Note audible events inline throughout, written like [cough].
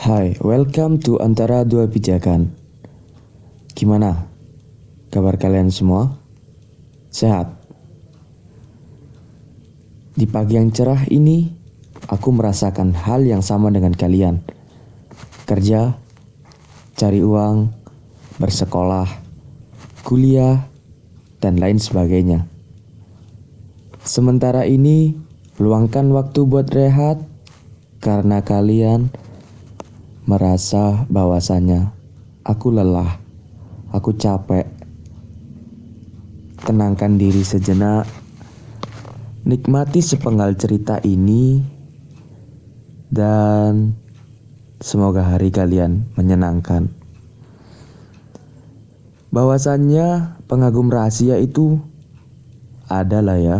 Hai, welcome to Antara Dua Pijakan. Gimana? Kabar kalian semua? Sehat? Di pagi yang cerah ini, aku merasakan hal yang sama dengan kalian. Kerja, cari uang, bersekolah, kuliah, dan lain sebagainya. Sementara ini, luangkan waktu buat rehat karena kalian merasa bahwasanya aku lelah, aku capek. Tenangkan diri sejenak, nikmati sepenggal cerita ini, dan semoga hari kalian menyenangkan. Bahwasannya pengagum rahasia itu adalah ya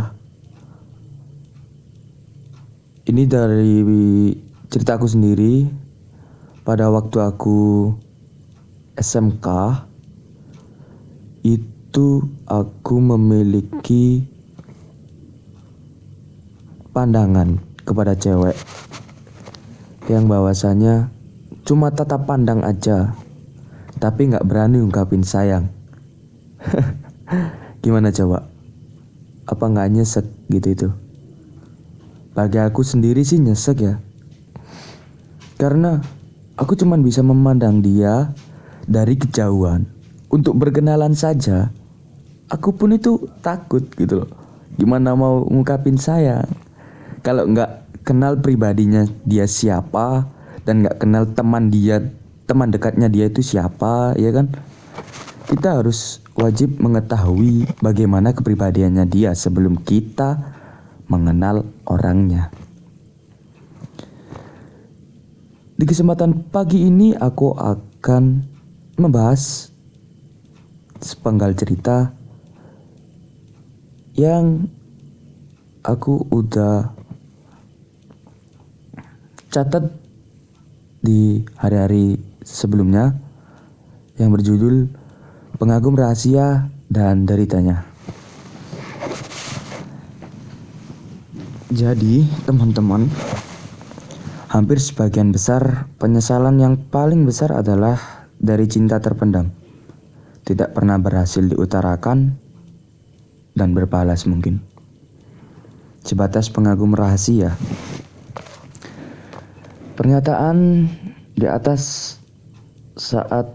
ini dari ceritaku sendiri pada waktu aku SMK itu aku memiliki pandangan kepada cewek yang bahwasanya cuma tatap pandang aja tapi nggak berani ungkapin sayang. [laughs] Gimana coba apa nggak nyesek gitu itu? Bagi aku sendiri sih nyesek ya. Karena aku cuma bisa memandang dia dari kejauhan. Untuk berkenalan saja, aku pun itu takut gitu loh. Gimana mau ngungkapin sayang? Kalau nggak kenal pribadinya dia siapa dan nggak kenal teman dia, teman dekatnya dia itu siapa, ya kan? Kita harus wajib mengetahui bagaimana kepribadiannya dia sebelum kita mengenal orangnya. Di kesempatan pagi ini aku akan membahas sepenggal cerita yang aku udah catat di hari-hari sebelumnya yang berjudul Pengagum Rahasia dan Deritanya. Jadi, teman-teman, hampir sebagian besar penyesalan yang paling besar adalah dari cinta terpendam. Tidak pernah berhasil diutarakan dan berbalas mungkin. Sebatas pengagum rahasia. Pernyataan di atas saat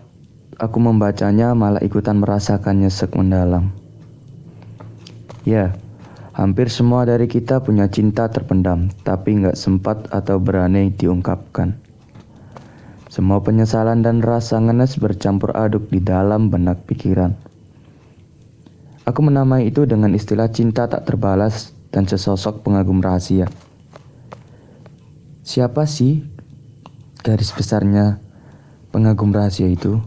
aku membacanya malah ikutan merasakan nyesek mendalam. Ya, Hampir semua dari kita punya cinta terpendam, tapi nggak sempat atau berani diungkapkan. Semua penyesalan dan rasa ngenes bercampur aduk di dalam benak pikiran. Aku menamai itu dengan istilah cinta tak terbalas dan sesosok pengagum rahasia. Siapa sih garis besarnya pengagum rahasia itu?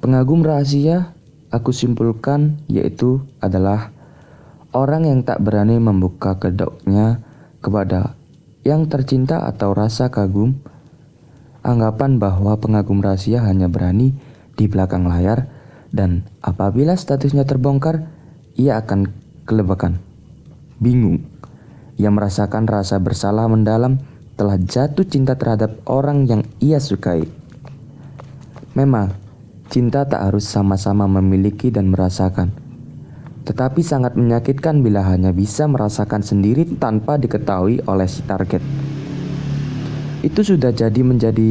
Pengagum rahasia aku simpulkan yaitu adalah orang yang tak berani membuka kedoknya kepada yang tercinta atau rasa kagum, anggapan bahwa pengagum rahasia hanya berani di belakang layar dan apabila statusnya terbongkar, ia akan kelebakan. Bingung. Ia merasakan rasa bersalah mendalam telah jatuh cinta terhadap orang yang ia sukai. Memang, Cinta tak harus sama-sama memiliki dan merasakan, tetapi sangat menyakitkan bila hanya bisa merasakan sendiri tanpa diketahui oleh si target. Itu sudah jadi menjadi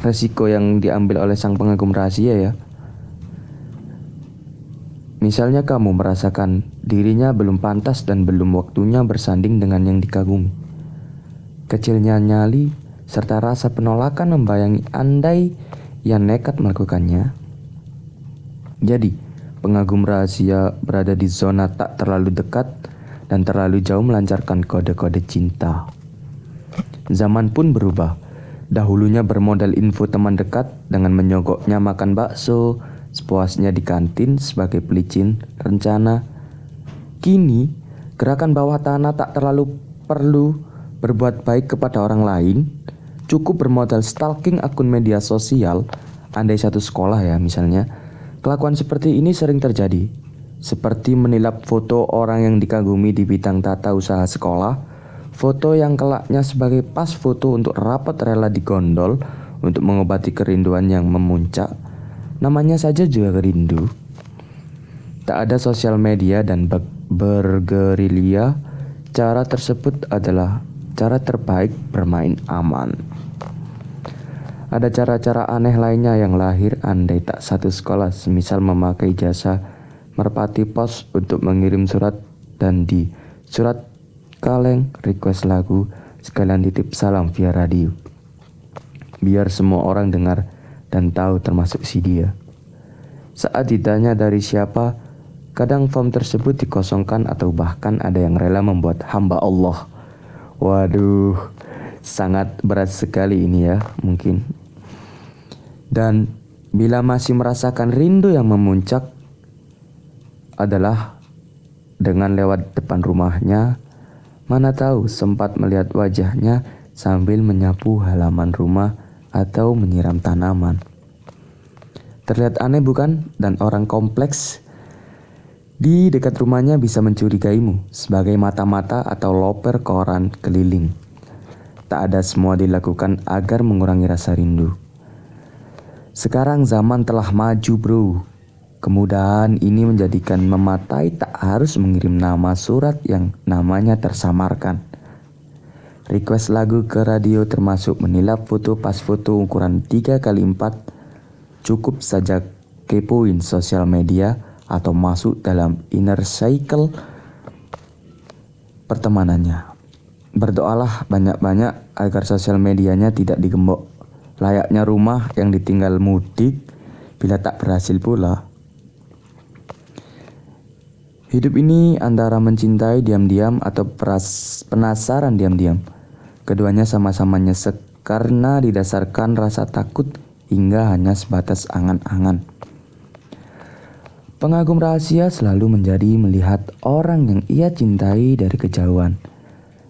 resiko yang diambil oleh sang pengagum rahasia ya. Misalnya kamu merasakan dirinya belum pantas dan belum waktunya bersanding dengan yang dikagumi. Kecilnya nyali serta rasa penolakan membayangi andai yang nekat melakukannya. Jadi, pengagum rahasia berada di zona tak terlalu dekat dan terlalu jauh melancarkan kode-kode cinta. Zaman pun berubah. Dahulunya bermodal info teman dekat dengan menyogoknya makan bakso, sepuasnya di kantin sebagai pelicin rencana. Kini, gerakan bawah tanah tak terlalu perlu berbuat baik kepada orang lain, cukup bermodal stalking akun media sosial, andai satu sekolah ya misalnya, kelakuan seperti ini sering terjadi. Seperti menilap foto orang yang dikagumi di bidang tata usaha sekolah, Foto yang kelaknya sebagai pas foto untuk rapat rela digondol untuk mengobati kerinduan yang memuncak. Namanya saja juga rindu. Tak ada sosial media dan bergerilya, cara tersebut adalah cara terbaik bermain aman. Ada cara-cara aneh lainnya yang lahir andai tak satu sekolah, semisal memakai jasa merpati pos untuk mengirim surat dan di surat kaleng request lagu sekalian titip salam via radio. Biar semua orang dengar dan tahu termasuk si dia. Saat ditanya dari siapa, kadang form tersebut dikosongkan atau bahkan ada yang rela membuat hamba Allah. Waduh, sangat berat sekali ini ya mungkin. Dan bila masih merasakan rindu yang memuncak adalah dengan lewat depan rumahnya, mana tahu sempat melihat wajahnya sambil menyapu halaman rumah atau menyiram tanaman. Terlihat aneh bukan? Dan orang kompleks di dekat rumahnya bisa mencurigaimu sebagai mata-mata atau loper koran keliling. Tak ada semua dilakukan agar mengurangi rasa rindu. Sekarang zaman telah maju bro. Kemudahan ini menjadikan mematai tak harus mengirim nama surat yang namanya tersamarkan. Request lagu ke radio termasuk menilap foto pas foto ukuran 3 kali 4 cukup saja kepoin sosial media atau masuk dalam inner cycle pertemanannya. Berdoalah banyak-banyak agar sosial medianya tidak digembok. Layaknya rumah yang ditinggal mudik bila tak berhasil pula. Hidup ini antara mencintai diam-diam atau penasaran diam-diam. Keduanya sama-sama nyesek karena didasarkan rasa takut hingga hanya sebatas angan-angan. Pengagum rahasia selalu menjadi melihat orang yang ia cintai dari kejauhan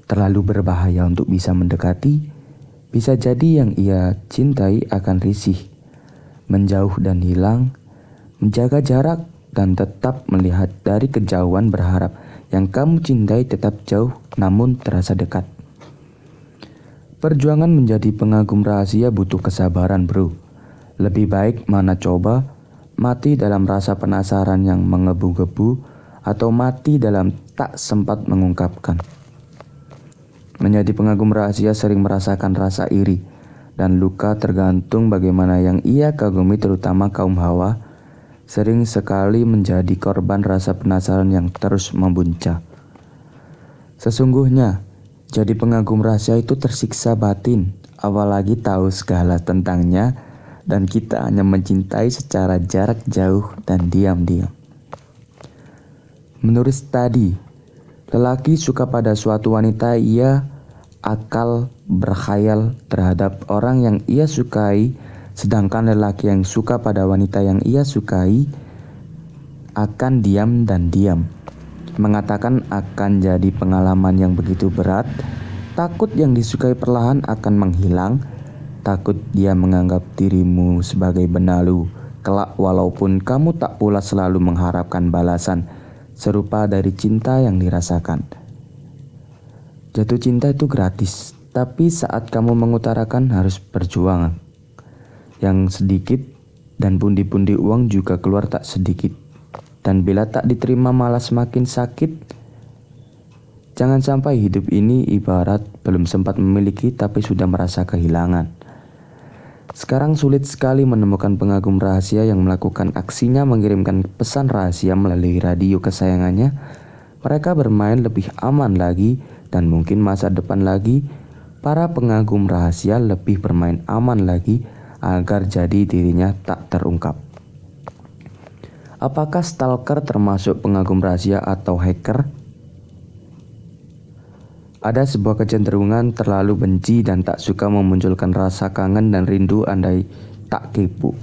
terlalu berbahaya untuk bisa mendekati, bisa jadi yang ia cintai akan risih, menjauh dan hilang, menjaga jarak dan tetap melihat dari kejauhan berharap yang kamu cintai tetap jauh namun terasa dekat. Perjuangan menjadi pengagum rahasia butuh kesabaran bro. Lebih baik mana coba mati dalam rasa penasaran yang mengebu-gebu atau mati dalam tak sempat mengungkapkan. Menjadi pengagum rahasia sering merasakan rasa iri dan luka tergantung bagaimana yang ia kagumi terutama kaum hawa sering sekali menjadi korban rasa penasaran yang terus membuncah. Sesungguhnya, jadi pengagum rahasia itu tersiksa batin, apalagi tahu segala tentangnya dan kita hanya mencintai secara jarak jauh dan diam-diam. Menurut tadi, Lelaki suka pada suatu wanita, ia akal berkhayal terhadap orang yang ia sukai, sedangkan lelaki yang suka pada wanita yang ia sukai akan diam dan diam. Mengatakan akan jadi pengalaman yang begitu berat, takut yang disukai perlahan akan menghilang, takut dia menganggap dirimu sebagai benalu, kelak walaupun kamu tak pula selalu mengharapkan balasan serupa dari cinta yang dirasakan. Jatuh cinta itu gratis, tapi saat kamu mengutarakan harus berjuang. Yang sedikit dan pundi-pundi uang juga keluar tak sedikit. Dan bila tak diterima malah semakin sakit. Jangan sampai hidup ini ibarat belum sempat memiliki tapi sudah merasa kehilangan. Sekarang sulit sekali menemukan pengagum rahasia yang melakukan aksinya mengirimkan pesan rahasia melalui radio kesayangannya. Mereka bermain lebih aman lagi dan mungkin masa depan lagi para pengagum rahasia lebih bermain aman lagi agar jadi dirinya tak terungkap. Apakah stalker termasuk pengagum rahasia atau hacker? Ada sebuah kecenderungan terlalu benci dan tak suka memunculkan rasa kangen dan rindu andai tak kepo.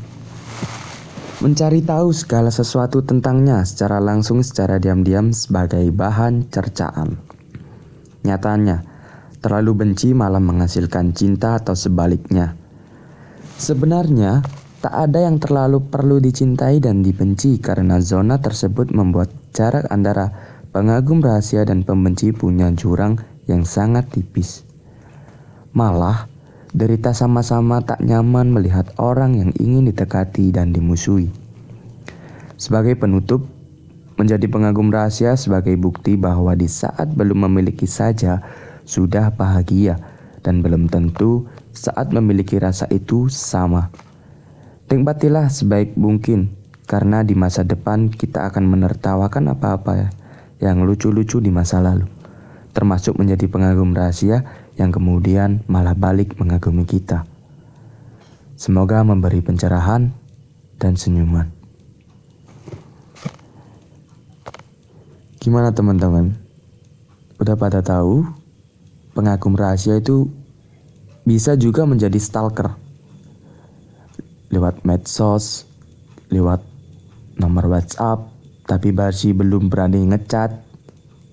Mencari tahu segala sesuatu tentangnya secara langsung secara diam-diam sebagai bahan cercaan. Nyatanya, terlalu benci malah menghasilkan cinta atau sebaliknya. Sebenarnya, tak ada yang terlalu perlu dicintai dan dibenci karena zona tersebut membuat jarak antara pengagum rahasia dan pembenci punya jurang yang sangat tipis. Malah, derita sama-sama tak nyaman melihat orang yang ingin ditekati dan dimusuhi. Sebagai penutup, menjadi pengagum rahasia sebagai bukti bahwa di saat belum memiliki saja sudah bahagia dan belum tentu saat memiliki rasa itu sama. Nikmatilah sebaik mungkin karena di masa depan kita akan menertawakan apa-apa yang lucu-lucu di masa lalu, termasuk menjadi pengagum rahasia yang kemudian malah balik mengagumi kita. Semoga memberi pencerahan dan senyuman. Gimana teman-teman? Udah pada tahu pengagum rahasia itu bisa juga menjadi stalker lewat medsos, lewat nomor WhatsApp, tapi masih belum berani ngechat.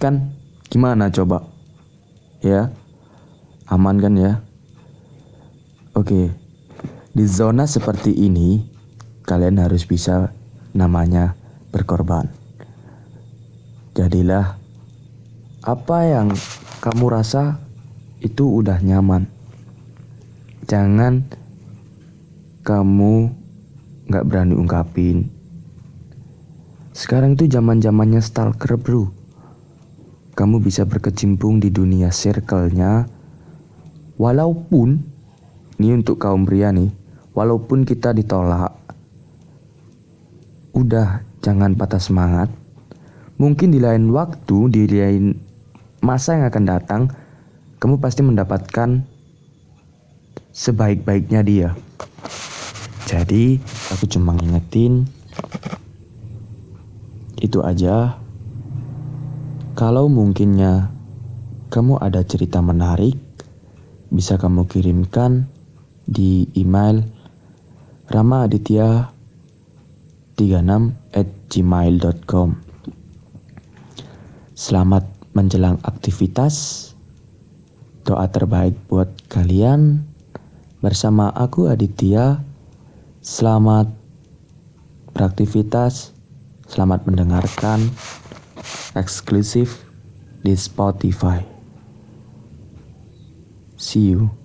Kan gimana coba? Ya. Aman kan ya? Oke. Di zona seperti ini kalian harus bisa namanya berkorban. Jadilah apa yang kamu rasa itu udah nyaman. Jangan kamu nggak berani ungkapin. Sekarang itu zaman zamannya stalker bro. Kamu bisa berkecimpung di dunia circle-nya. Walaupun, ini untuk kaum pria nih, walaupun kita ditolak, udah jangan patah semangat Mungkin di lain waktu, di lain masa yang akan datang, kamu pasti mendapatkan sebaik-baiknya dia. Jadi, aku cuma ngingetin itu aja. Kalau mungkinnya kamu ada cerita menarik, bisa kamu kirimkan di email ramaaditya36 at gmail.com. Selamat menjelang aktivitas. Doa terbaik buat kalian. Bersama aku Aditya. Selamat beraktivitas. Selamat mendengarkan eksklusif di Spotify. See you.